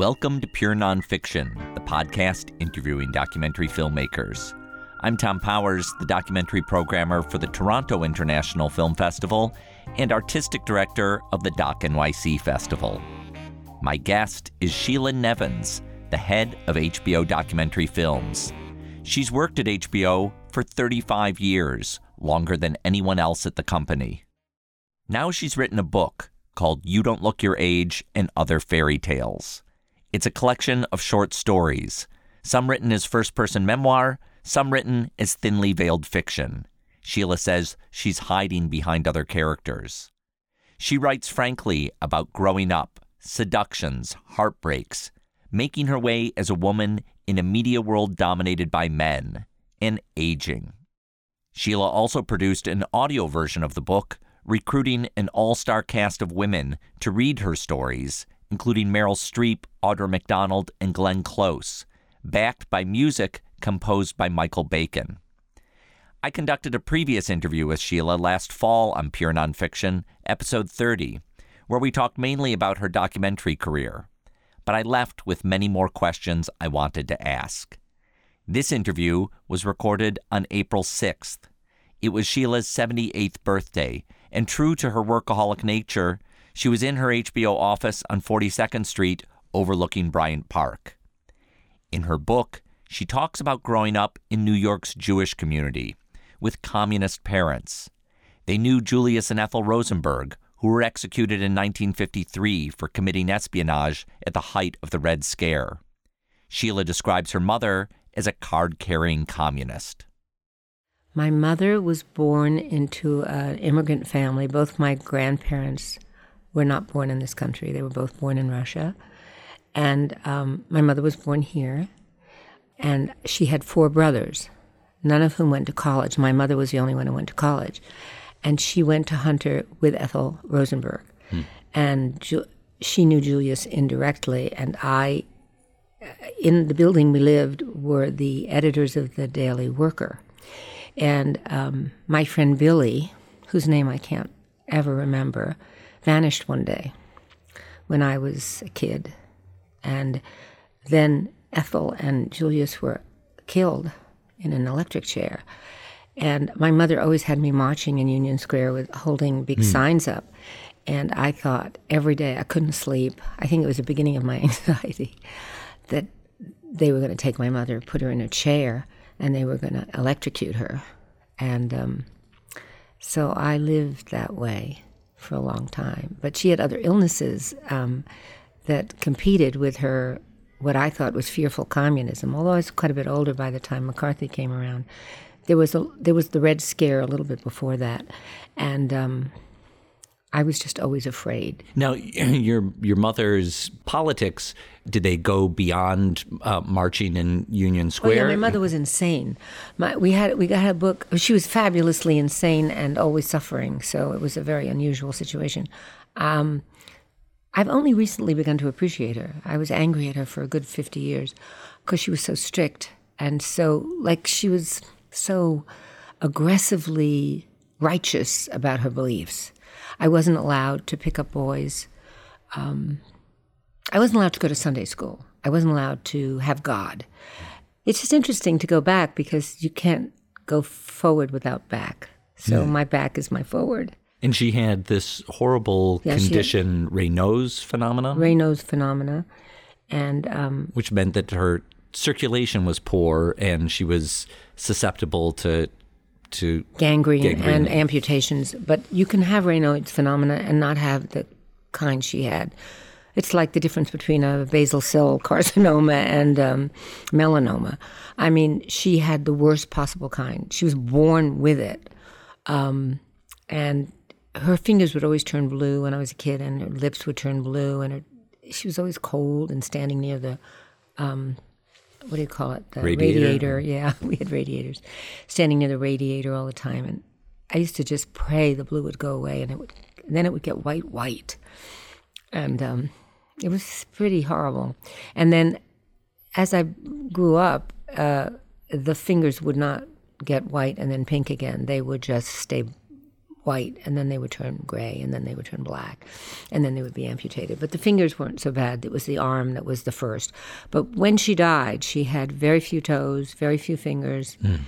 Welcome to Pure Nonfiction, the podcast interviewing documentary filmmakers. I'm Tom Powers, the documentary programmer for the Toronto International Film Festival and artistic director of the Doc NYC Festival. My guest is Sheila Nevins, the head of HBO Documentary Films. She's worked at HBO for 35 years, longer than anyone else at the company. Now she's written a book called You Don't Look Your Age and Other Fairy Tales. It's a collection of short stories, some written as first person memoir, some written as thinly veiled fiction. Sheila says she's hiding behind other characters. She writes frankly about growing up, seductions, heartbreaks, making her way as a woman in a media world dominated by men, and aging. Sheila also produced an audio version of the book, recruiting an all star cast of women to read her stories including Meryl Streep, Audra McDonald, and Glenn Close, backed by music composed by Michael Bacon. I conducted a previous interview with Sheila last fall on Pure Nonfiction, episode 30, where we talked mainly about her documentary career. But I left with many more questions I wanted to ask. This interview was recorded on April 6th. It was Sheila's 78th birthday, and true to her workaholic nature, she was in her HBO office on 42nd Street overlooking Bryant Park. In her book, she talks about growing up in New York's Jewish community with communist parents. They knew Julius and Ethel Rosenberg, who were executed in 1953 for committing espionage at the height of the Red Scare. Sheila describes her mother as a card carrying communist. My mother was born into an immigrant family. Both my grandparents were not born in this country. They were both born in Russia. And um, my mother was born here. And she had four brothers, none of whom went to college. My mother was the only one who went to college. And she went to Hunter with Ethel Rosenberg. Hmm. And Ju- she knew Julius indirectly. And I, in the building we lived, were the editors of the Daily Worker. And um, my friend Billy, whose name I can't ever remember, vanished one day when I was a kid. And then Ethel and Julius were killed in an electric chair. And my mother always had me marching in Union Square with holding big mm. signs up. And I thought every day I couldn't sleep. I think it was the beginning of my anxiety that they were going to take my mother, put her in a chair, and they were going to electrocute her. And um, so I lived that way for a long time. But she had other illnesses um, that competed with her, what I thought was fearful communism. Although I was quite a bit older by the time McCarthy came around, there was a there was the Red Scare a little bit before that, and. Um, I was just always afraid. Now, your your mother's politics did they go beyond uh, marching in Union Square? Oh, yeah, my mother was insane. My, we had we got a book. She was fabulously insane and always suffering. So it was a very unusual situation. Um, I've only recently begun to appreciate her. I was angry at her for a good fifty years because she was so strict and so like she was so aggressively righteous about her beliefs I wasn't allowed to pick up boys. Um, I wasn't allowed to go to Sunday school. I wasn't allowed to have God. It's just interesting to go back because you can't go forward without back. So yeah. my back is my forward. And she had this horrible yeah, condition, Raynaud's phenomena. Raynaud's phenomena, and um, which meant that her circulation was poor and she was susceptible to to gangrene, gangrene, and amputations. But you can have Raynaud's phenomena and not have the kind she had. It's like the difference between a basal cell carcinoma and um, melanoma. I mean, she had the worst possible kind. She was born with it. Um, and her fingers would always turn blue when I was a kid, and her lips would turn blue, and her, she was always cold and standing near the um, what do you call it? The radiator. radiator. Yeah, we had radiators. Standing near the radiator all the time, and I used to just pray the blue would go away, and it would. And then it would get white, white, and um, it was pretty horrible. And then, as I grew up, uh, the fingers would not get white and then pink again. They would just stay white, and then they would turn gray, and then they would turn black, and then they would be amputated. But the fingers weren't so bad. It was the arm that was the first. But when she died, she had very few toes, very few fingers. Mm.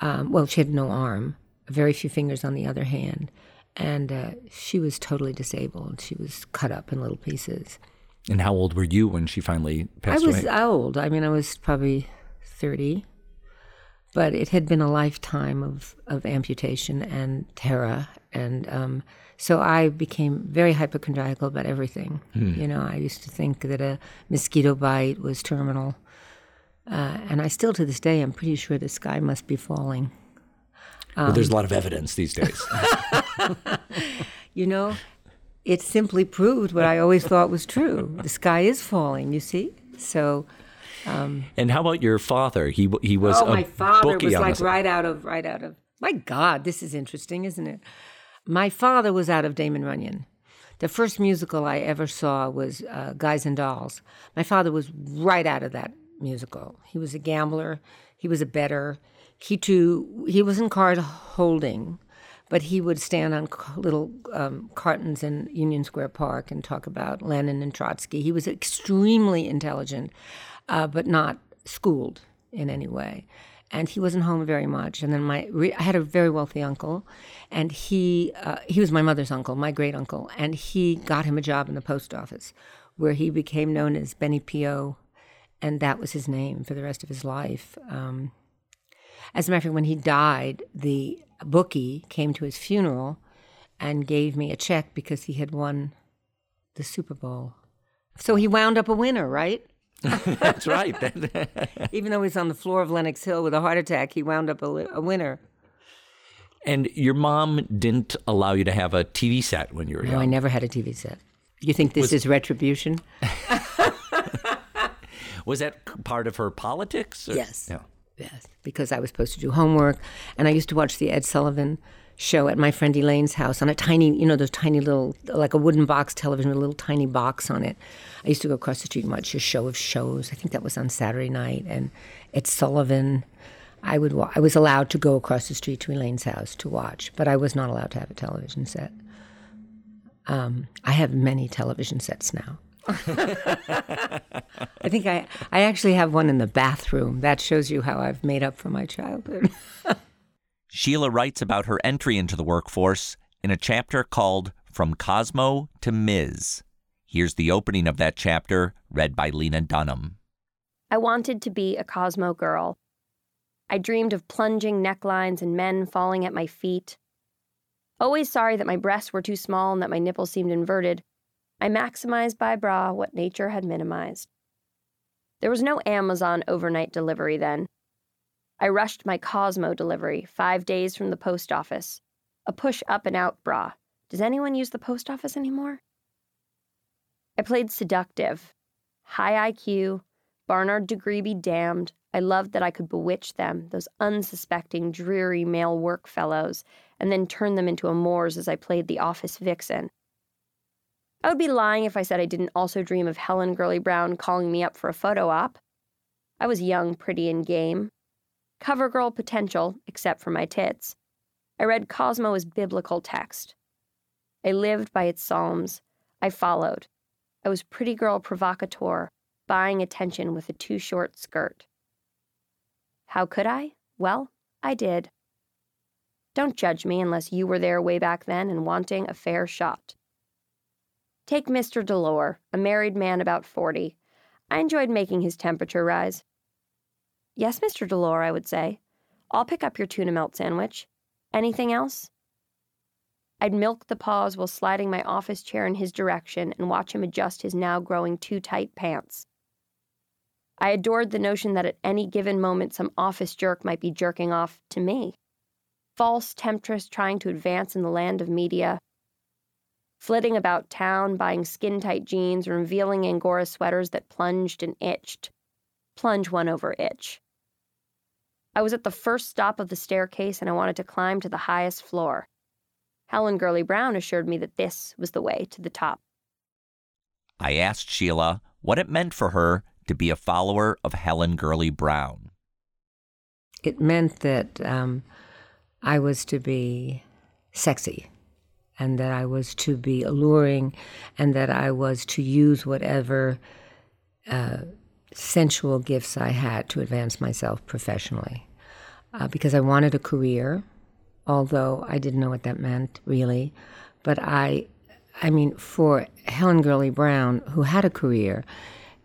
Um, well, she had no arm, very few fingers on the other hand, and uh, she was totally disabled. She was cut up in little pieces. And how old were you when she finally passed away? I was away? old. I mean, I was probably 30 but it had been a lifetime of, of amputation and terror. And um, so I became very hypochondriacal about everything. Hmm. You know, I used to think that a mosquito bite was terminal. Uh, and I still, to this day, I'm pretty sure the sky must be falling. Um, well, there's a lot of evidence these days. you know, it simply proved what I always thought was true. The sky is falling, you see? So um, and how about your father? He he was. Oh, my father was like right out of right out of. My God, this is interesting, isn't it? My father was out of Damon Runyon. The first musical I ever saw was uh, Guys and Dolls. My father was right out of that musical. He was a gambler. He was a bettor. He too. He was in card holding, but he would stand on little um, cartons in Union Square Park and talk about Lenin and Trotsky. He was extremely intelligent uh, but not schooled in any way. And he wasn't home very much. And then my I had a very wealthy uncle, and he uh, he was my mother's uncle, my great uncle, and he got him a job in the post office, where he became known as Benny P.O., and that was his name for the rest of his life. Um, as a matter of fact, when he died, the bookie came to his funeral and gave me a check because he had won the Super Bowl. So he wound up a winner, right? That's right. Even though he's on the floor of Lenox Hill with a heart attack, he wound up a, a winner. And your mom didn't allow you to have a TV set when you were no, young. No, I never had a TV set. You think this Was, is retribution? was that part of her politics? Or? Yes. Yeah. Yes, because I was supposed to do homework, and I used to watch the Ed Sullivan show at my friend Elaine's house on a tiny, you know, those tiny little, like a wooden box television with a little tiny box on it. I used to go across the street and watch a show of shows. I think that was on Saturday night, and Ed Sullivan, I would. Wa- I was allowed to go across the street to Elaine's house to watch, but I was not allowed to have a television set. Um, I have many television sets now. I think I, I actually have one in the bathroom. That shows you how I've made up for my childhood. Sheila writes about her entry into the workforce in a chapter called From Cosmo to Ms. Here's the opening of that chapter, read by Lena Dunham. I wanted to be a Cosmo girl. I dreamed of plunging necklines and men falling at my feet. Always sorry that my breasts were too small and that my nipples seemed inverted, I maximized by bra what nature had minimized. There was no Amazon overnight delivery then, I rushed my Cosmo delivery, five days from the post office. A push up and out bra. Does anyone use the post office anymore? I played seductive. High IQ, Barnard degree be damned. I loved that I could bewitch them, those unsuspecting, dreary male work fellows, and then turn them into amours as I played the office vixen. I would be lying if I said I didn't also dream of Helen Gurley Brown calling me up for a photo op. I was young, pretty, and game, cover girl potential, except for my tits. I read Cosmo as biblical text. I lived by its psalms. I followed. I was pretty girl provocateur, buying attention with a too short skirt. How could I? Well, I did. Don't judge me unless you were there way back then and wanting a fair shot. Take Mr. Delore, a married man about 40. I enjoyed making his temperature rise. Yes, Mr. Delore, I would say. I'll pick up your tuna melt sandwich. Anything else? I'd milk the pause while sliding my office chair in his direction and watch him adjust his now growing too tight pants. I adored the notion that at any given moment some office jerk might be jerking off to me. False temptress trying to advance in the land of media. Flitting about town, buying skin tight jeans revealing Angora sweaters that plunged and itched. Plunge one over itch. I was at the first stop of the staircase and I wanted to climb to the highest floor. Helen Gurley Brown assured me that this was the way to the top. I asked Sheila what it meant for her to be a follower of Helen Gurley Brown. It meant that um, I was to be sexy. and that I was to be alluring, and that I was to use whatever uh, sensual gifts I had to advance myself professionally. Uh, because I wanted a career, although I didn't know what that meant really. But I, I mean, for Helen Gurley Brown, who had a career,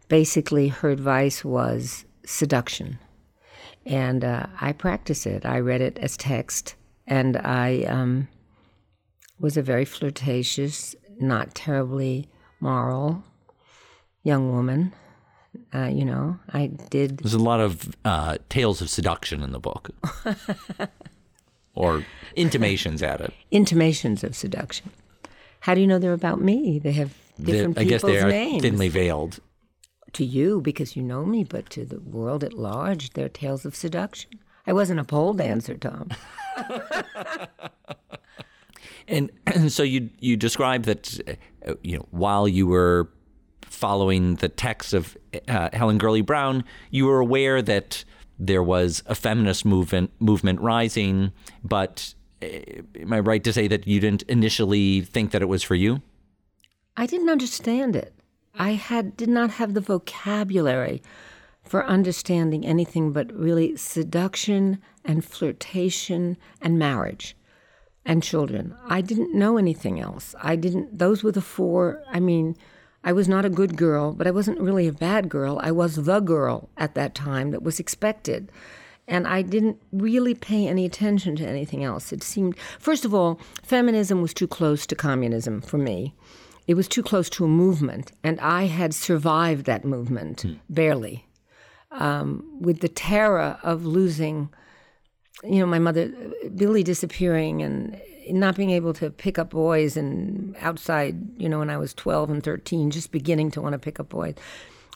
basically her advice was seduction. And uh, I practiced it. I read it as text, and I um, was a very flirtatious, not terribly moral young woman. Uh, you know, I did. There's a lot of uh, tales of seduction in the book, or intimations at it. Intimations of seduction. How do you know they're about me? They have different The- I guess they people's are names. thinly veiled. to you because you know me, but to the world at large, they're tales of seduction. I wasn't a pole dancer, Tom. And, and so you you describe that uh, you know while you were following the text of uh, Helen Gurley Brown, you were aware that there was a feminist movement movement rising, but uh, am I right to say that you didn't initially think that it was for you? I didn't understand it. I had did not have the vocabulary for understanding anything but really seduction and flirtation and marriage and children. I didn't know anything else. I didn't those were the four I mean, I was not a good girl, but I wasn't really a bad girl. I was the girl at that time that was expected. And I didn't really pay any attention to anything else. It seemed, first of all, feminism was too close to communism for me. It was too close to a movement, and I had survived that movement barely. Um, with the terror of losing, you know, my mother, Billy disappearing and not being able to pick up boys and outside, you know, when I was 12 and 13, just beginning to want to pick up boys.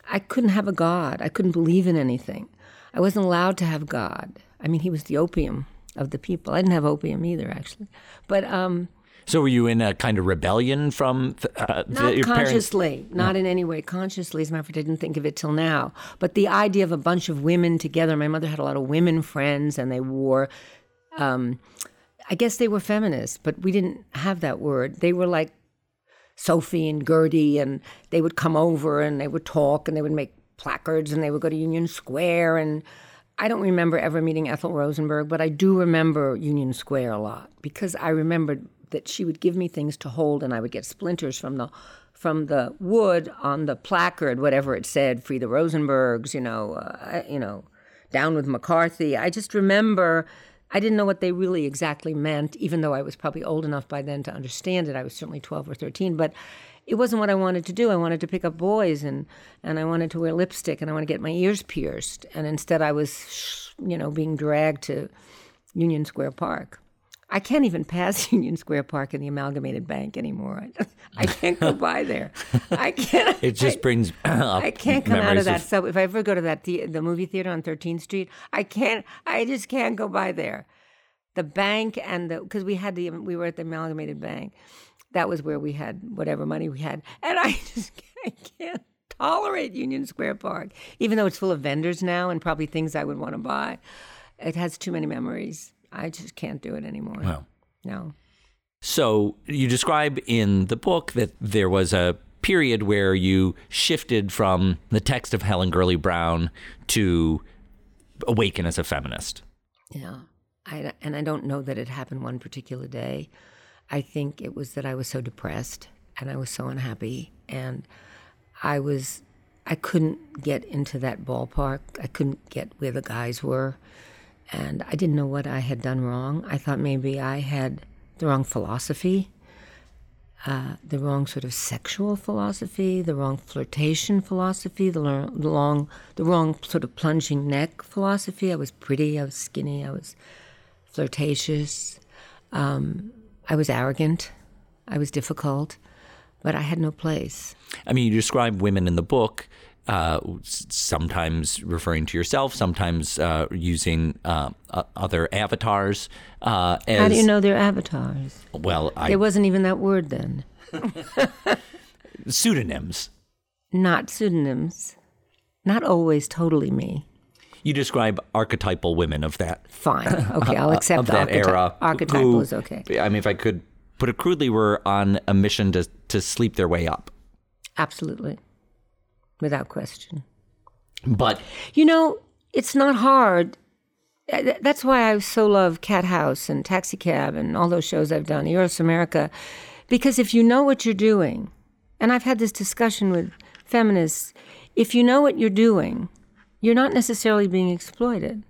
I couldn't have a God. I couldn't believe in anything. I wasn't allowed to have God. I mean, he was the opium of the people. I didn't have opium either, actually. But um, So were you in a kind of rebellion from th- uh, the, not parents? consciously, not in any way consciously. As a matter of fact, I didn't think of it till now. But the idea of a bunch of women together, my mother had a lot of women friends, and they wore, um, I guess they were feminists, but we didn't have that word. They were like Sophie and Gertie, and they would come over and they would talk and they would make placards and they would go to Union Square. And I don't remember ever meeting Ethel Rosenberg, but I do remember Union Square a lot because I remembered that she would give me things to hold and I would get splinters from the from the wood on the placard, whatever it said, free the Rosenbergs, you know, uh, you know, down with McCarthy. I just remember I didn't know what they really exactly meant, even though I was probably old enough by then to understand it. I was certainly 12 or 13, but it wasn't what I wanted to do. I wanted to pick up boys and, and I wanted to wear lipstick and I wanted to get my ears pierced. And instead, I was, you know, being dragged to Union Square Park. I can't even pass Union Square Park and the Amalgamated Bank anymore. I, I can't go by there. I can't. It just I- brings up I can't come out of that sub. If I ever go to that the, the movie theater on 13th Street, I can't. I just can't go by there. The bank and the because we had the we were at the Amalgamated Bank. That was where we had whatever money we had, and I just I can't tolerate Union Square Park, even though it's full of vendors now and probably things I would want to buy. It has too many memories. I just can't do it anymore. Wow. No. So you describe in the book that there was a period where you shifted from the text of Helen Gurley Brown to awaken as a feminist. Yeah. I, and I don't know that it happened one particular day. I think it was that I was so depressed and I was so unhappy and I was I couldn't get into that ballpark. I couldn't get where the guys were and I didn't know what I had done wrong. I thought maybe I had the wrong philosophy, uh, the wrong sort of sexual philosophy, the wrong flirtation philosophy, the, lo- the long, the wrong sort of plunging neck philosophy. I was pretty, I was skinny, I was flirtatious, um, I was arrogant, I was difficult, but I had no place. I mean, you describe women in the book, uh, sometimes referring to yourself, sometimes uh, using uh, other avatars. Uh, as, How do you know they're avatars? Well, I, There wasn't even that word then. pseudonyms. Not pseudonyms. Not always totally me. You describe archetypal women of that Fine. Okay, I'll accept of that archety- era. Archetypal who- is okay. I mean, if I could put it crudely, were on a mission to to sleep their way up. Absolutely, without question. But You know, it's not hard. That's why I so love Cat House and Taxi Cab and all those shows I've done, Eros America, because if you know what you're doing, and I've had this discussion with feminists, if you know what you're doing, you're not necessarily being exploited.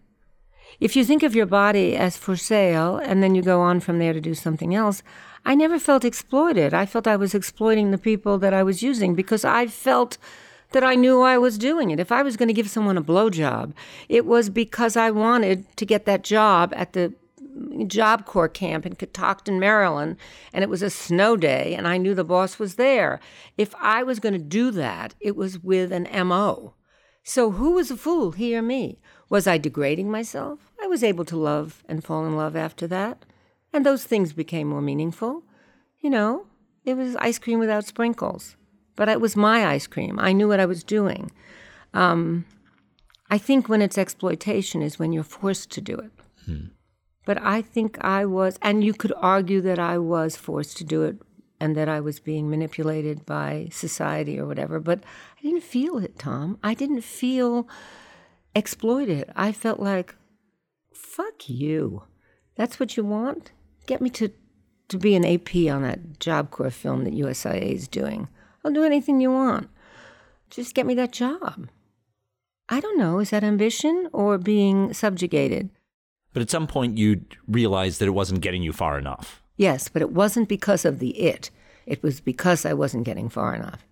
If you think of your body as for sale and then you go on from there to do something else, I never felt exploited. I felt I was exploiting the people that I was using because I felt that I knew I was doing it. If I was going to give someone a blowjob, it was because I wanted to get that job at the Job Corps camp in Catoctin, Maryland, and it was a snow day, and I knew the boss was there. If I was going to do that, it was with an MO. So who was a fool, he or me? Was I degrading myself? I was able to love and fall in love after that. And those things became more meaningful. You know, it was ice cream without sprinkles. But it was my ice cream. I knew what I was doing. Um, I think when it's exploitation is when you're forced to do it. But I think I was, and you could argue that I was forced to do it and that I was being manipulated by society or whatever, but I didn't feel it, Tom. I didn't feel exploited. I felt like, fuck you. That's what you want? Get me to, to be an AP on that Job Corps film that USIA is doing. I'll do anything you want. Just get me that job. I don't know. Is that ambition or being subjugated? but at some point you realized that it wasn't getting you far enough. Yes, but it wasn't because of the it. It was because I wasn't getting far enough.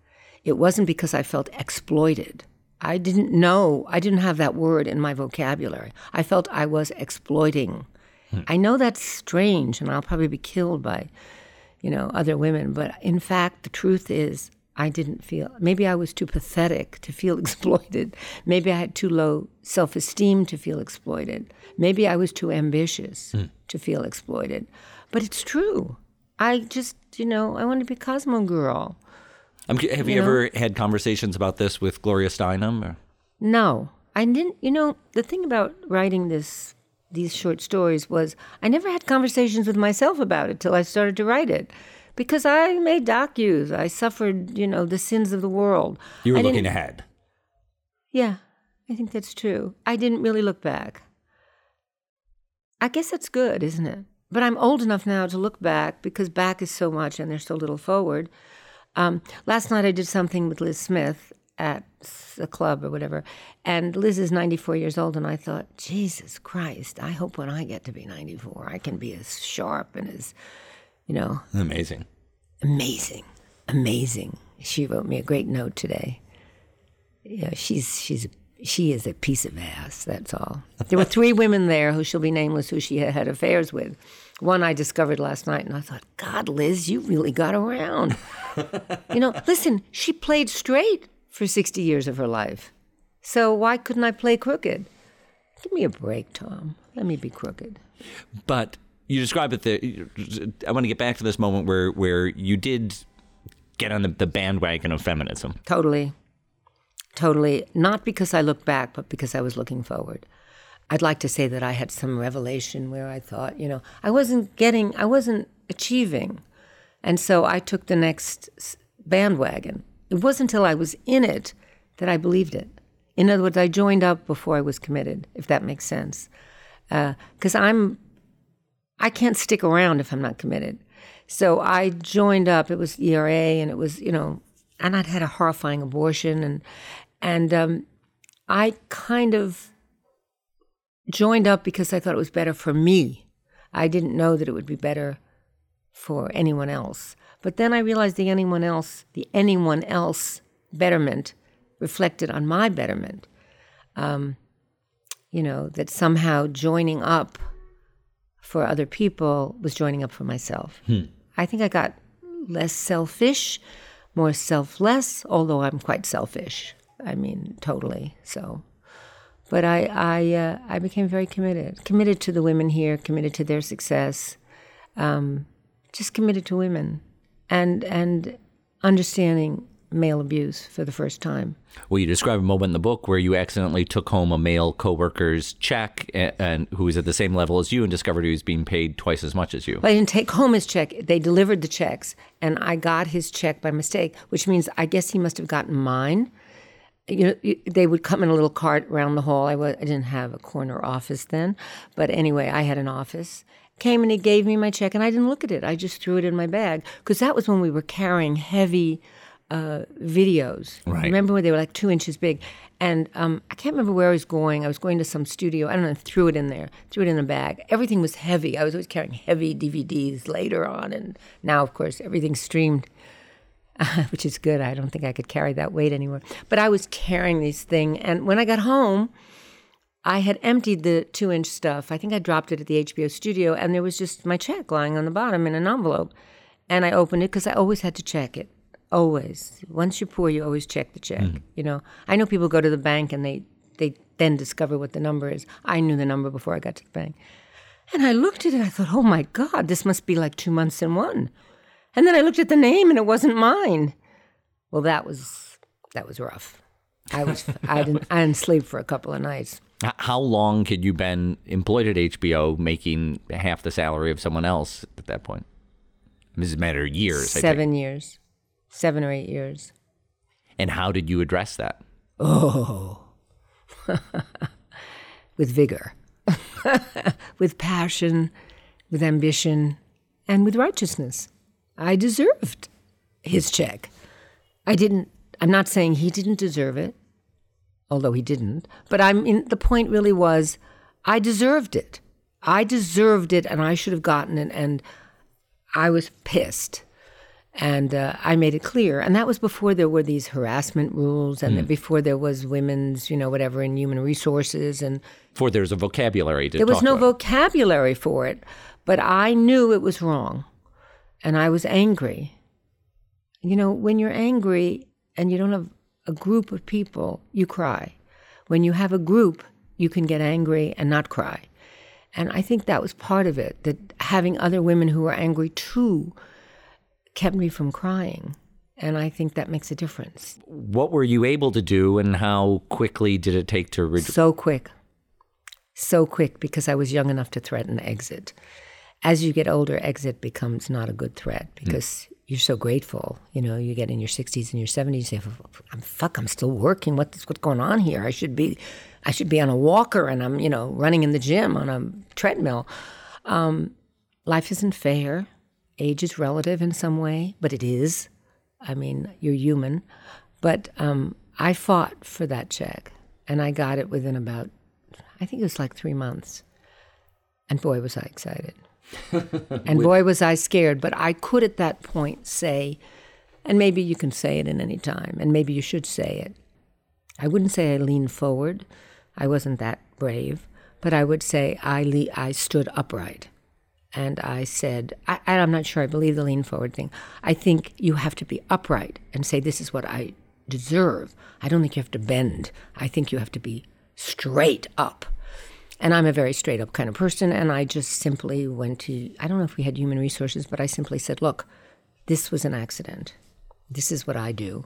It wasn't because I felt exploited. I didn't know, I didn't have that word in my vocabulary. I felt I was exploiting. Hmm. I know that's strange and I'll probably be killed by, you know, other women, but in fact, the truth is I didn't feel, maybe I was too pathetic to feel exploited. Maybe I had too low self esteem to feel exploited. Maybe I was too ambitious hmm. to feel exploited. But it's true. I just, you know, I want to be Cosmo Girl. I'm, have you, You know? ever had conversations about this with Gloria Steinem? Or? No, I didn't. You know, the thing about writing this, these short stories was I never had conversations with myself about it till I started to write it, because I made docus. I suffered, you know, the sins of the world. You were I looking ahead. Yeah, I think that's true. I didn't really look back. I guess that's good, isn't it? But I'm old enough now to look back because back is so much and there's so little forward. Um, last night I did something with Liz Smith at a club or whatever, and Liz is 94 years old, and I thought, Jesus Christ, I hope when I get to be 94, I can be as sharp and as, you know, Amazing. amazing, amazing. She wrote me a great note today. Yeah, she's she's she is a piece of ass. That's all. There were three women there who shall be nameless who she had had affairs with. One I discovered last night, and I thought, God, Liz, you really got around. you know, listen, she played straight for sixty years of her life, so why couldn't I play crooked? Give me a break, Tom. Let me be crooked. But you describe it. The, I want to get back to this moment where where you did get on the, the bandwagon of feminism. Totally. Totally. Not because I looked back, but because I was looking forward. I'd like to say that I had some revelation where I thought, you know, I wasn't getting, I wasn't achieving. And so I took the next bandwagon. It wasn't until I was in it that I believed it. In other words, I joined up before I was committed, if that makes sense. Uh, because I'm, I can't stick around if I'm not committed. So I joined up. It was ERA, and it was you know, and I'd had a horrifying abortion, and and um, I kind of joined up because I thought it was better for me. I didn't know that it would be better for anyone else. But then I realized the anyone else, the anyone else betterment reflected on my betterment. Um, you know, that somehow joining up for other people was joining up for myself. I think I got less selfish, more selfless, although I'm quite selfish. I mean, totally. So, but I I uh, I became very committed, committed to the women here, committed to their success, um, just committed to women, and and understanding male abuse for the first time. Well, you describe a moment in the book where you accidentally took home a male coworker's check and, and who was at the same level as you and discovered he was being paid twice as much as you. I didn't take home his check. They delivered the checks, and I got his check by mistake, which means I guess he must have gotten mine. You know, they would come in a little cart around the hall. I, was, I didn't have a corner office then, but anyway, I had an office. Came and he gave me my check, and I didn't look at it. I just threw it in my bag because that was when we were carrying heavy uh, videos. Right. Remember when they were like two inches big? And um, I can't remember where I was going. I was going to some studio. I don't know. Threw it in there. Threw it in a bag. Everything was heavy. I was always carrying heavy DVDs later on, and now, of course, everything's streamed, which is good. I don't think I could carry that weight anymore. But I was carrying these thing, and when I got home. I had emptied the two inch stuff. I think I dropped it at the HBO studio, and there was just my check lying on the bottom in an envelope. And I opened it because I always had to check it. Always. Once you're poor, you always check the check. Mm. You know, I know people go to the bank and they they then discover what the number is. I knew the number before I got to the bank, and I looked at it. I thought, oh my god, this must be like two months in one. And then I looked at the name, and it wasn't mine. Well, that was that was rough. I was I didn't I didn't sleep for a couple of nights. How long had you been employed at HBO making half the salary of someone else at that point? This is a matter of years. Seven years, seven or eight years. And how did you address that? Oh, with vigor, with passion, with ambition, and with righteousness. I deserved his check. I didn't, I'm not saying he didn't deserve it, although he didn't, but I mean, the point really was I deserved it. I deserved it, and I should have gotten it, and I was pissed. And uh, I made it clear. And that was before there were these harassment rules and before there was women's, you know, whatever in human resources. And For there's a vocabulary to there was no about. vocabulary for it. But I knew it was wrong. And I was angry. You know, when you're angry and you don't have a group of people, you cry. When you have a group, you can get angry and not cry. And I think that was part of it, that having other women who were angry too kept me from crying. And I think that makes a difference. what were you able to do, and how quickly did it take to? Re- So quick. So quick because I was young enough to threaten exit. As you get older, exit becomes not a good threat because you're so grateful. You know, you get in your 60s and your 70s, you say, I'm, fuck, I'm still working. What's, what's going on here? I should be, I should be on a walker and I'm, you know, running in the gym on a treadmill. Um, life isn't fair. Age is relative in some way, but it is. I mean, you're human. But um, I fought for that check, and I got it within about, I think it was like three months. And boy, was I excited. and boy, was I scared. But I could at that point say, and maybe you can say it in any time, and maybe you should say it. I wouldn't say I leaned forward. I wasn't that brave. But I would say I, le- I stood upright and I said, I, I'm not sure I believe the lean forward thing. I think you have to be upright and say, This is what I deserve. I don't think you have to bend. I think you have to be straight up. And I'm a very straight up kind of person. And I just simply went to, I don't know if we had human resources, but I simply said, Look, this was an accident. This is what I do.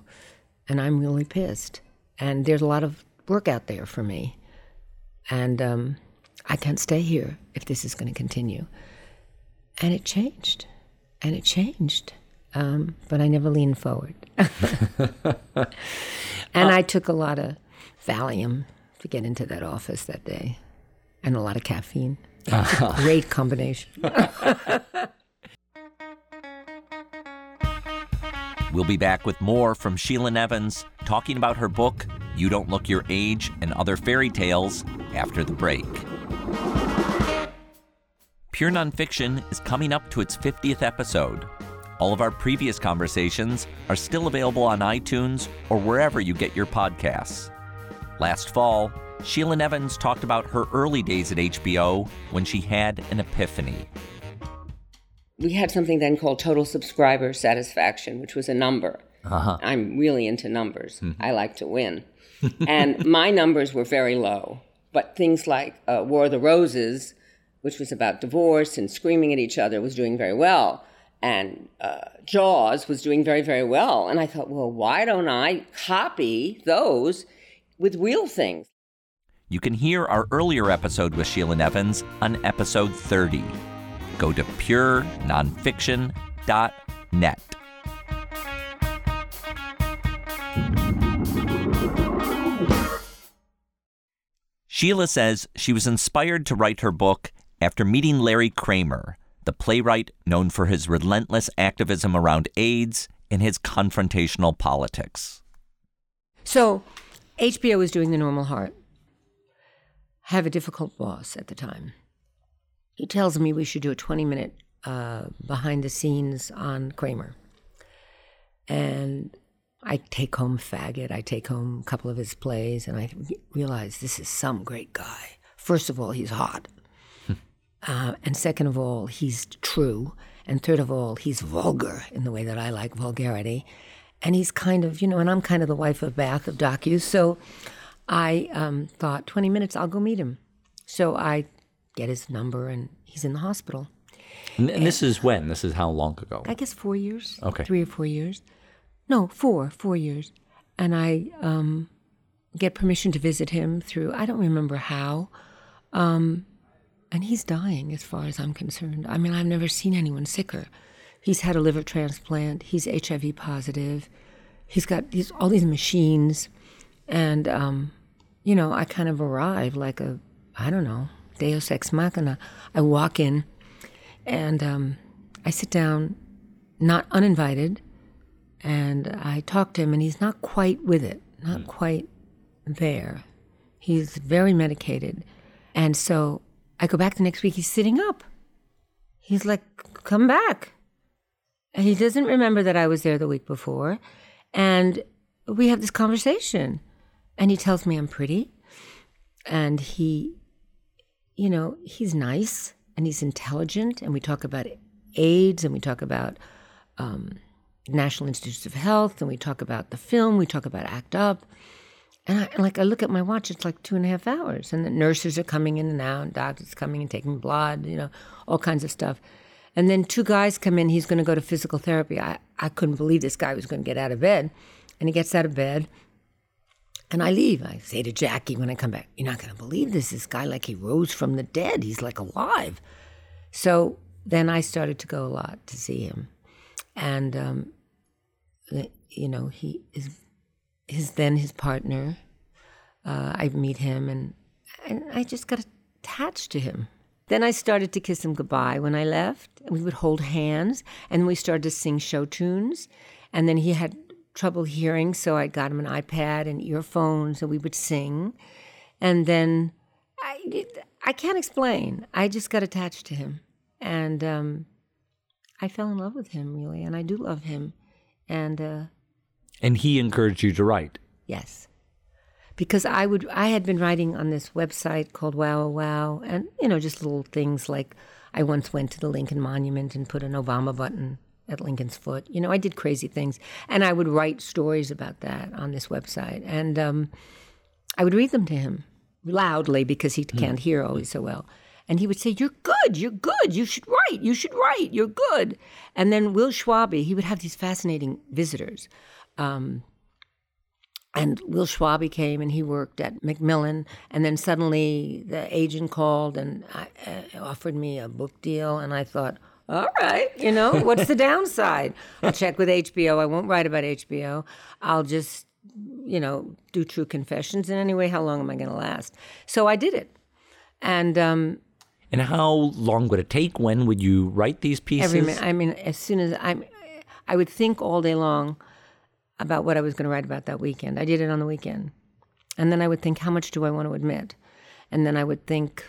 And I'm really pissed. And there's a lot of work out there for me. And um, I can't stay here if this is going to continue and it changed. And it changed. Um, but i never leaned forward. And i took a lot of valium to get into that office that day. And a lot of caffeine. It's a great combination. We'll be back with more from Sheila Nevins talking about her book, You Don't Look Your Age and Other Fairy Tales, after the break. Pure Nonfiction is coming up to its 50th episode. All of our previous conversations are still available on iTunes or wherever you get your podcasts. Last fall, Sheila Nevins talked about her early days at HBO when she had an epiphany. we had something then called total subscriber satisfaction, which was a number. I'm really into numbers. I like to win. and my numbers were very low. But things like uh, War of the Roses, which was about divorce and screaming at each other, was doing very well. and uh, Jaws was doing very, very well. And I thought, well, why don't I copy those with real things? You can hear our earlier episode with Sheila Nevins on episode 30. Go to purenonfiction.net. Sheila says she was inspired to write her book after meeting Larry Kramer, the playwright known for his relentless activism around AIDS and his confrontational politics. So, HBO was doing The Normal Heart. I have a difficult boss at the time. He tells me we should do a 20 minute uh, behind the scenes on Kramer. And I take home Faggot, I take home a couple of his plays, and I realize this is some great guy. First of all, he's hot. Uh, and second of all, he's true. And third of all, he's vulgar in the way that I like vulgarity. And he's kind of, you know, and I'm kind of the wife of Bath of docu. So I um, thought, 20 minutes, I'll go meet him. So I get his number, and he's in the hospital. And, and this is when? This is how long ago? I guess four years. Okay. Three or four years. No, four, four years. And I um, get permission to visit him through, I don't remember how. Um, and he's dying as far as I'm concerned. I mean, I've never seen anyone sicker. He's had a liver transplant, he's HIV positive, he's got these, all these machines. And, um, you know, I kind of arrive like a, I don't know, deus ex machina. I walk in and um, I sit down, not uninvited, and I talk to him, and he's not quite with it, not quite there. He's very medicated. And so I go back the next week, he's sitting up. He's like, come back. And he doesn't remember that I was there the week before. And we have this conversation. And he tells me I'm pretty. And he, you know, he's nice and he's intelligent. And we talk about AIDS and we talk about um, National Institutes of Health and we talk about the film, we talk about ACT UP. And I, like I look at my watch, it's like two and a half hours, and the nurses are coming in and out, and doctors coming and taking blood, you know, all kinds of stuff. And then two guys come in. He's going to go to physical therapy. I, I couldn't believe this guy was going to get out of bed, and he gets out of bed, and I leave. I say to Jackie when I come back, "You're not going to believe this. This guy, like he rose from the dead. He's like alive." So then I started to go a lot to see him, and um, you know he is his then his partner. Uh, I meet him, and, and I just got attached to him. Then I started to kiss him goodbye when I left, we would hold hands, and we started to sing show tunes. And then he had trouble hearing, so I got him an iPad and earphones, and we would sing. And then I, I can't explain. I just got attached to him, and um, I fell in love with him really, and I do love him. And uh, and he encouraged you to write. Yes. Because I would I had been writing on this website called Wow Wow and you know just little things like I once went to the Lincoln Monument and put an Obama button at Lincoln's foot. You know, I did crazy things and I would write stories about that on this website and um, I would read them to him loudly because he can't hear always so well. And he would say, You're good, you're good, you should write, you should write, you're good. And then Will Schwalbe, he would have these fascinating visitors. Um, and Will Schwalbe came and he worked at Macmillan. And then suddenly the agent called and I, uh, offered me a book deal. And I thought, all right, you know, what's the downside? I'll check with HBO. I won't write about HBO. I'll just, you know, do true confessions. And anyway, how long am I going to last? So I did it. And, um, And how long would it take? When would you write these pieces? Every. I mean, as soon as I'm, I would think all day long about what I was going to write about that weekend. I did it on the weekend. And then I would think, how much do I want to admit? And then I would think,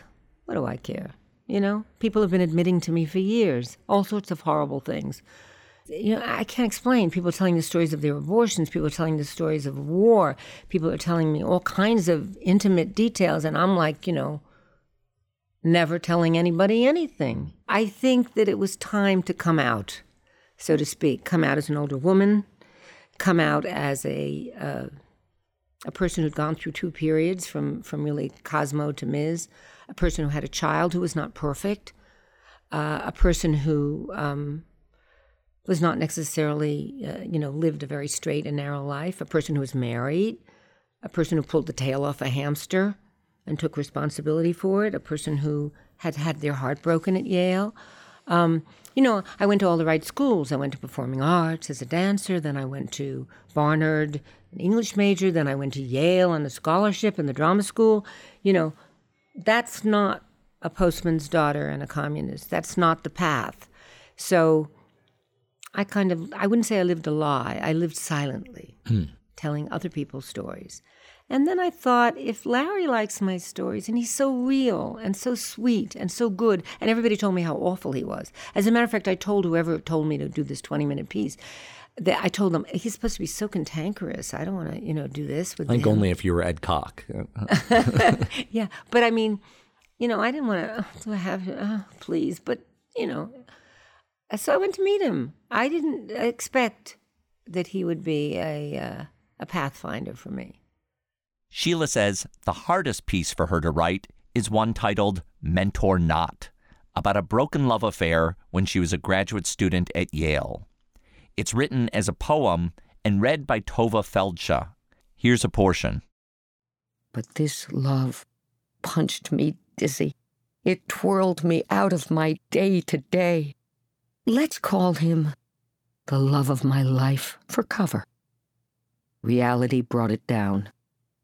what do I care? You know, people have been admitting to me for years all sorts of horrible things. You know, I can't explain. People telling the stories of their abortions. People telling the stories of war. People are telling me all kinds of intimate details. And I'm like, you know, never telling anybody anything. I think that it was time to come out, so to speak, come out as an older woman, come out as a uh, a person who'd gone through two periods from from really Cosmo to Ms, a person who had a child who was not perfect, uh, a person who um, was not necessarily, uh, you know, lived a very straight and narrow life, a person who was married, a person who pulled the tail off a hamster and took responsibility for it, a person who had had their heart broken at Yale. Um, you know, I went to all the right schools. I went to performing arts as a dancer, then I went to Barnard, an English major, then I went to Yale on a scholarship in the drama school. You know, that's not a postman's daughter and a communist. That's not the path. So I kind of, I wouldn't say I lived a lie, I lived silently, hmm. telling other people's stories. And then I thought, if Larry likes my stories and he's so real and so sweet and so good, and everybody told me how awful he was. As a matter of fact, I told whoever told me to do this 20 minute piece, that I told them he's supposed to be so cantankerous. I don't want to, you know, do this with. I think him. only if you were Ed Koch. yeah, but I mean, you know, I didn't want to. Oh, I have? Oh, please, but you know, so I went to meet him. I didn't expect that he would be a uh, a pathfinder for me. Sheila says the hardest piece for her to write is one titled Mentor Not, about a broken love affair when she was a graduate student at Yale. It's written as a poem and read by Tovah Feldshuh. Here's a portion. But this love punched me dizzy. It twirled me out of my day to day. Let's call him the love of my life for cover. Reality brought it down.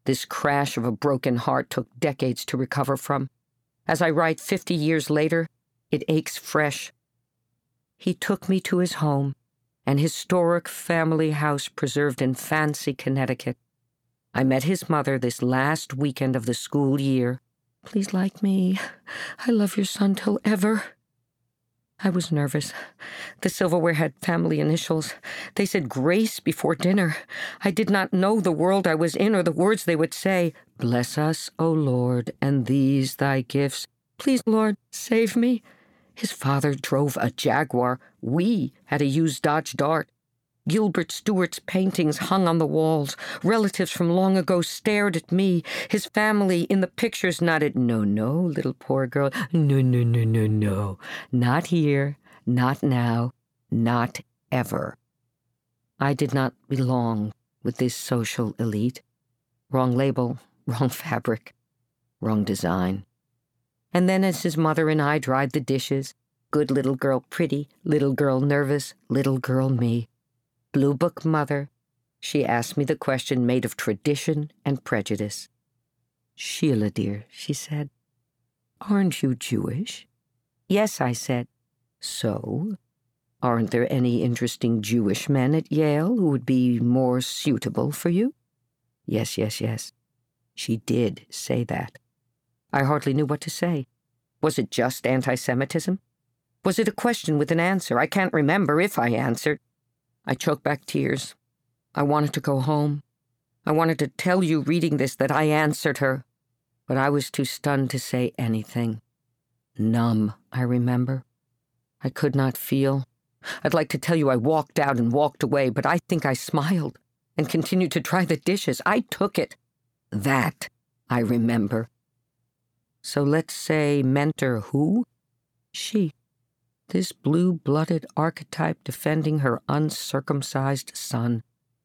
This crash of a broken heart took decades to recover from. As I write 50 years later, it aches fresh. He took me to his home, an historic family house preserved in Fancy, Connecticut. I met his mother this last weekend of the school year. Please like me. I love your son till ever. I was nervous. The silverware had family initials. They said grace before dinner. I did not know the world I was in or the words they would say. Bless us, O Lord, and these thy gifts. Please, Lord, save me. His father drove a Jaguar. We had a used Dodge Dart. Gilbert Stuart's paintings hung on the walls. Relatives from long ago stared at me. His family in the pictures nodded, No, no, little poor girl. No, no, no, no, no. Not here. Not now. Not ever. I did not belong with this social elite. Wrong label, wrong fabric, wrong design. And then, as his mother and I dried the dishes, good little girl pretty, little girl nervous, little girl me. Blue Book Mother, she asked me the question made of tradition and prejudice. Sheila, dear, she said, aren't you Jewish? Yes, I said. So, aren't there any interesting Jewish men at Yale who would be more suitable for you? Yes, yes, yes. She did say that. I hardly knew what to say. Was it just anti Semitism? Was it a question with an answer? I can't remember if I answered. I choked back tears. I wanted to go home. I wanted to tell you reading this that I answered her, but I was too stunned to say anything. Numb, I remember. I could not feel. I'd like to tell you I walked out and walked away, but I think I smiled and continued to try the dishes. I took it. That I remember. So let's say mentor who? She this blue blooded archetype defending her uncircumcised son.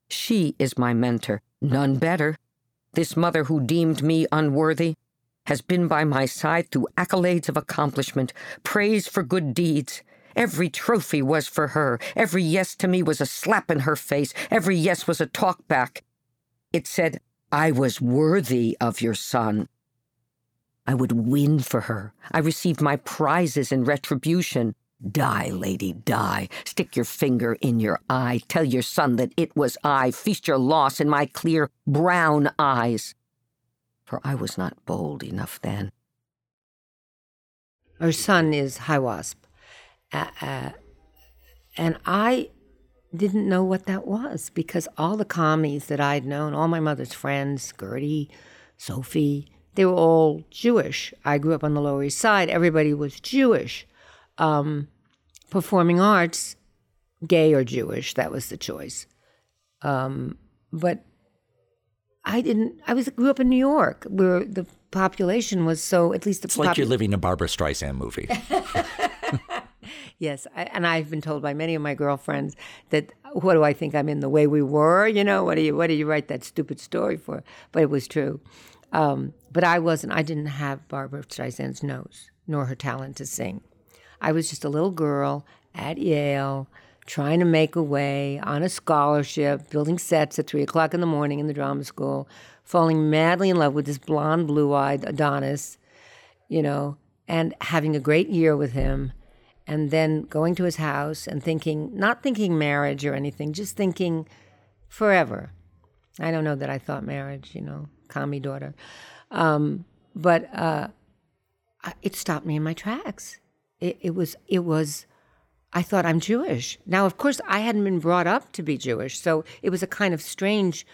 She is my mentor, none better. This mother who deemed me unworthy has been by my side through accolades of accomplishment, praise for good deeds. Every trophy was for her. Every yes to me was a slap in her face. Every yes was a talk back. It said, I was worthy of your son. I would win for her. I received my prizes in retribution. Die, lady, die. Stick your finger in your eye. Tell your son that it was I. Feast your loss in my clear brown eyes. For I was not bold enough then. Her son is High WASP. Uh, uh, and I didn't know what that was because all the commies that I'd known, all my mother's friends, Gertie, Sophie, they were all Jewish. I grew up on the Lower East Side. Everybody was Jewish um, performing arts, gay or Jewish. That was the choice. Um, but I didn't. I was grew up in New York, where the population was so. At least the it's like you're living a Barbra Streisand movie. Yes, I, and I've been told by many of my girlfriends that what do I think I'm in the way we were? You know, what do you what do you write that stupid story for? But it was true. Um, but I wasn't. I didn't have Barbra Streisand's nose nor her talent to sing. I was just a little girl at Yale trying to make a way on a scholarship, building sets at three o'clock in the morning in the drama school, falling madly in love with this blonde, blue eyed Adonis, you know, and having a great year with him. And then going to his house and thinking, not thinking marriage or anything, just thinking forever. I don't know that I thought marriage, you know, me daughter. Um, but uh, it stopped me in my tracks. It, it was, it was, I thought I'm Jewish. Now, of course, I hadn't been brought up to be Jewish, so it was a kind of strange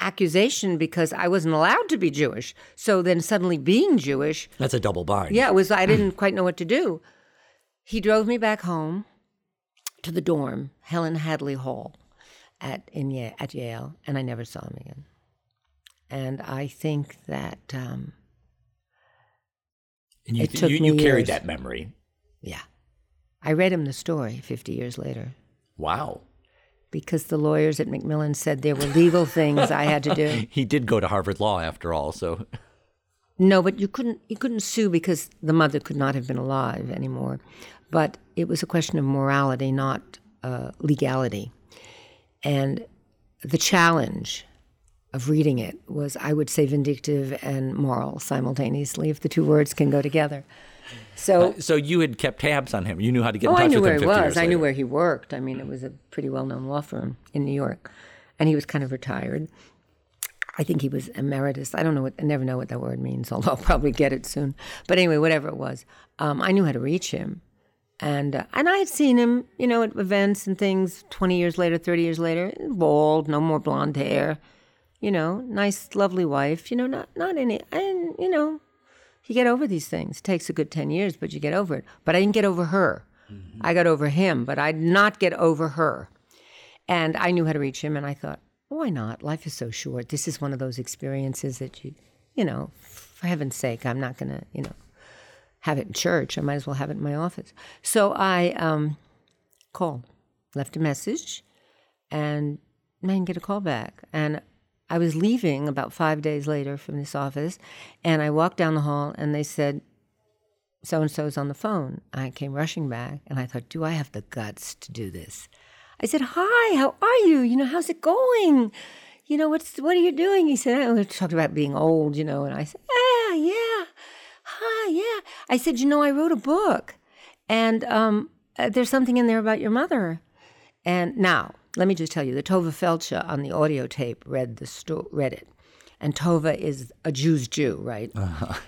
accusation because I wasn't allowed to be Jewish. So then suddenly being Jewish, That's a double bind. yeah, it was I didn't quite know what to do. He drove me back home to the dorm, Helen Hadley Hall at in Yale, at Yale, and I never saw him again. And I think that um, And you, It took you, you carried years. that memory. Yeah, I read him the story 50 years later. Wow. because the lawyers at Macmillan said there were legal things I had to do. He did go to Harvard Law after all, so No, but you couldn't you couldn't sue because the mother could not have been alive anymore. But it was a question of morality, not uh, legality. And the challenge of reading it was, I would say, vindictive and moral simultaneously, if the two words can go together. So so you had kept tabs on him. You knew how to get in Oh, touch I knew with where him he 50 was. I knew where he worked. I mean, it was a pretty well-known law firm in New York, and he was kind of retired. I think he was emeritus. I don't know what. I never know what that word means. Although I'll probably get it soon. But anyway, whatever it was, um, I knew how to reach him, and uh, and I had seen him, you know, at events and things. Twenty years later, thirty years later, bald, no more blonde hair, you know, nice, lovely wife. You know, not not any, and you know, you get over these things. It takes a good 10 years, but you get over it. But I didn't get over her. I got over him, but I did not get over her. And I knew how to reach him, and I thought, why not? Life is so short. This is one of those experiences that you, you know, for heaven's sake, I'm not going to, you know, have it in church. I might as well have it in my office. So I um, called, left a message, and I didn't get a call back. And I was leaving about five days later from this office, and I walked down the hall, and they said, "So and so's on the phone." I came rushing back, and I thought, "Do I have the guts to do this?" I said, "Hi, how are you? You know, how's it going? You know, what's what are you doing?" He said, "I talked about being old, you know," and I said, "Yeah, yeah, hi, yeah." I said, "You know, I wrote a book, and um, uh, there's something in there about your mother." And now, let me just tell you, the Tovah Feldshuh on the audio tape read the sto- read it, and Tovah is a Jew's Jew, right?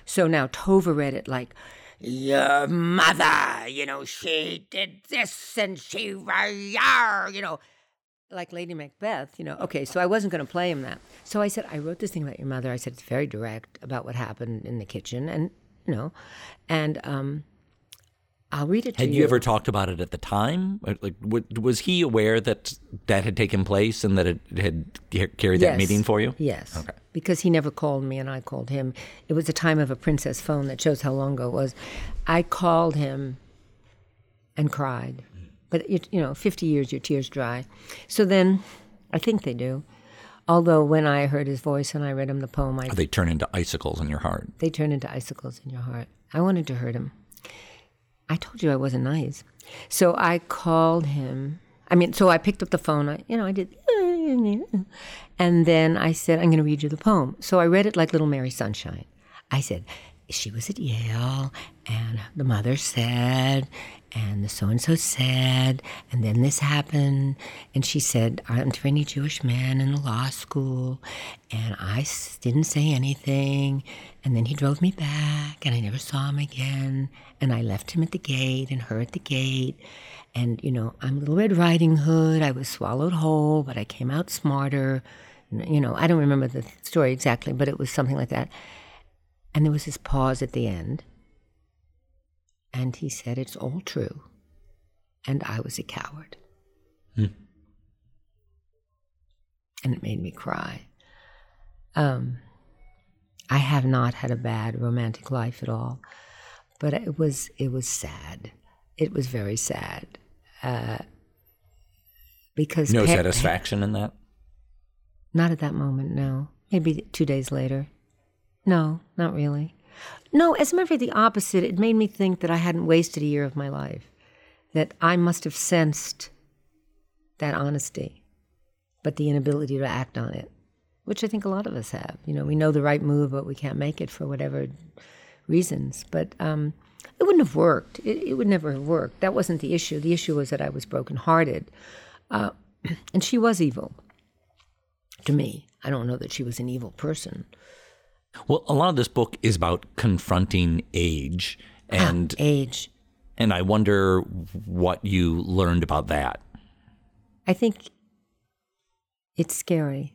So now Tovah read it like, "Your mother, you know, she did this and she, you know." Like Lady Macbeth, you know. Okay, so I wasn't going to play him that. So I said, I wrote this thing about your mother. I said it's very direct about what happened in the kitchen, and you know, and um, I'll read it to Had you ever talked about it at the time? Like, was he aware that that had taken place and that it had ca- carried that Yes. meeting for you? Yes. Okay. Because he never called me and I called him. It was the time of a princess phone that shows how long ago it was. I called him and cried. But, you, you know, 50 years, your tears dry. So then, I think they do. Although when I heard his voice and I read him the poem, I, They turn into icicles in your heart. they turn into icicles in your heart. I wanted to hurt him. I told you I wasn't nice. So I called him. I mean, so I picked up the phone. I, you know, I did. And then I said, I'm going to read you the poem. So I read it like Little Mary Sunshine. I said, she was at Yale, and the mother said, and the so and so said, and then this happened. And she said, Aren't there any Jewish men in the law school? And I didn't say anything. And then he drove me back, and I never saw him again. And I left him at the gate and her at the gate. And, you know, I'm Little Red Riding Hood. I was swallowed whole, but I came out smarter. You know, I don't remember the story exactly, but it was something like that. And there was this pause at the end. And he said, It's all true. And I was a coward. And it made me cry. Um, I have not had a bad romantic life at all, but it was it was sad. it was very sad. Uh, because No pa- satisfaction in that? Not at that moment, no. Maybe two days later. No, not really. No, as a matter of the opposite. It made me think that I hadn't wasted a year of my life, that I must have sensed that honesty, but the inability to act on it, which I think a lot of us have. You know, we know the right move, but we can't make it for whatever reasons. But um, it wouldn't have worked. It, it would never have worked. That wasn't the issue. The issue was that I was brokenhearted. Uh, and she was evil to me. I don't know that she was an evil person. Well, a lot of this book is about confronting age, and Age. and I wonder what you learned about that. I think it's scary,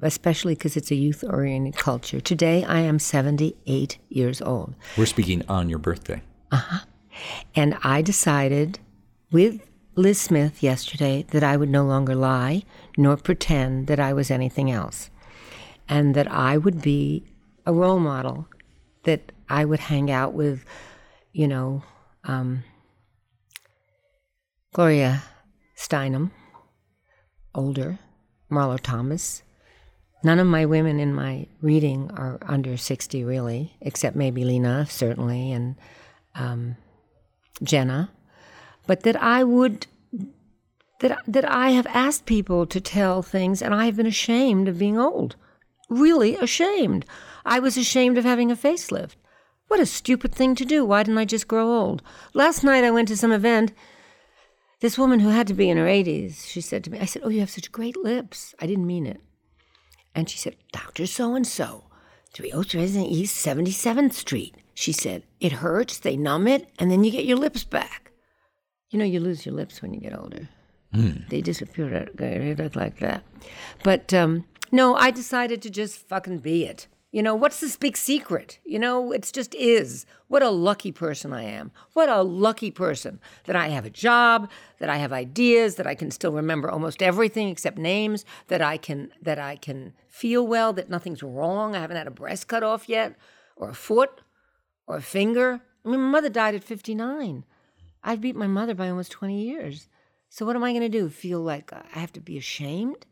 especially because it's a youth oriented culture. Today, I am 78 years old, We're speaking on your birthday. Uh huh. and I decided with Liz Smith yesterday that I would no longer lie nor pretend that I was anything else, and that I would be a role model, that I would hang out with, you know, um, Gloria Steinem, older, Marlo Thomas. None of my women in my reading are under 60, really, except maybe Lena, certainly, and um, Jenna. But that I would, that, that I have asked people to tell things, and I have been ashamed of being old. Really ashamed. I was ashamed of having a facelift. What a stupid thing to do. Why didn't I just grow old? Last night I went to some event this woman who had to be in her 80s, she said to me, I said, Oh, you have such great lips. I didn't mean it. And she said, Dr. So and so, 303 East 77th Street. She said, It hurts, they numb it, and then you get your lips back. You know, you lose your lips when you get older. They disappear. They look like that. But um, no, I decided to just fucking be it. You know, what's this big secret? You know, it's just is. What a lucky person I am. What a lucky person that I have a job, that I have ideas, that I can still remember almost everything except names, that I can that I can feel well, that nothing's wrong. I haven't had a breast cut off yet, or a foot, or a finger. I mean, my mother died at 59. I've beat my mother by almost 20 years. So what am I going to do? Feel like uh, I have to be ashamed?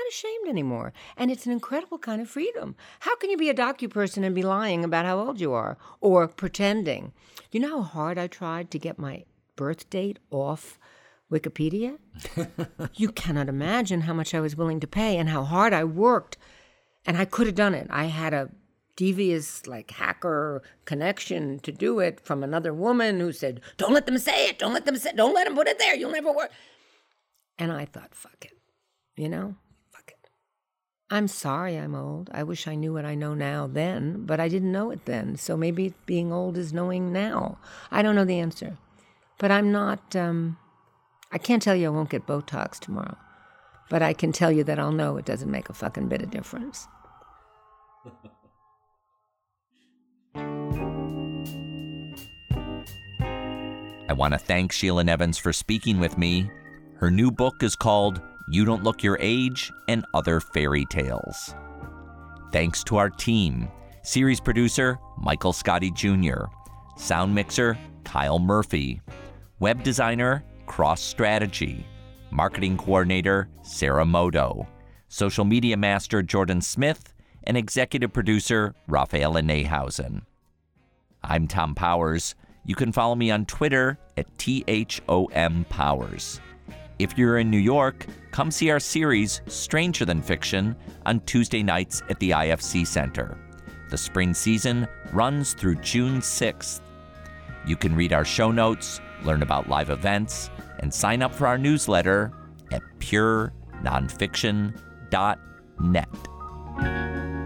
Not ashamed anymore. And it's an incredible kind of freedom. How can you be a docu person and be lying about how old you are or pretending? You know how hard I tried to get my birth date off Wikipedia? you cannot imagine how much I was willing to pay and how hard I worked. And I could have done it. I had a devious, like, hacker connection to do it from another woman who said, Don't let them say it. Don't let them say Don't let them put it there. You'll never work. And I thought, Fuck it. You know? I'm sorry I'm old. I wish I knew what I know now then, but I didn't know it then. So maybe being old is knowing now. I don't know the answer. But I'm not, um, I can't tell you I won't get Botox tomorrow. But I can tell you that I'll know it doesn't make a fucking bit of difference. I want to thank Sheila Nevins for speaking with me. Her new book is called You Don't Look Your Age and Other Fairy Tales. Thanks to our team series producer Michael Scotti Jr., sound mixer Kyle Murphy, web designer Cross Strategy, marketing coordinator Sarah Moto, social media master Jordan Smith, and executive producer Raphaela Neihausen. I'm Thom Powers. You can follow me on Twitter at THOM Powers. If you're in New York, come see our series Stranger Than Fiction on Tuesday nights at the IFC Center. The spring season runs through June 6th. You can read our show notes, learn about live events, and sign up for our newsletter at purenonfiction.net.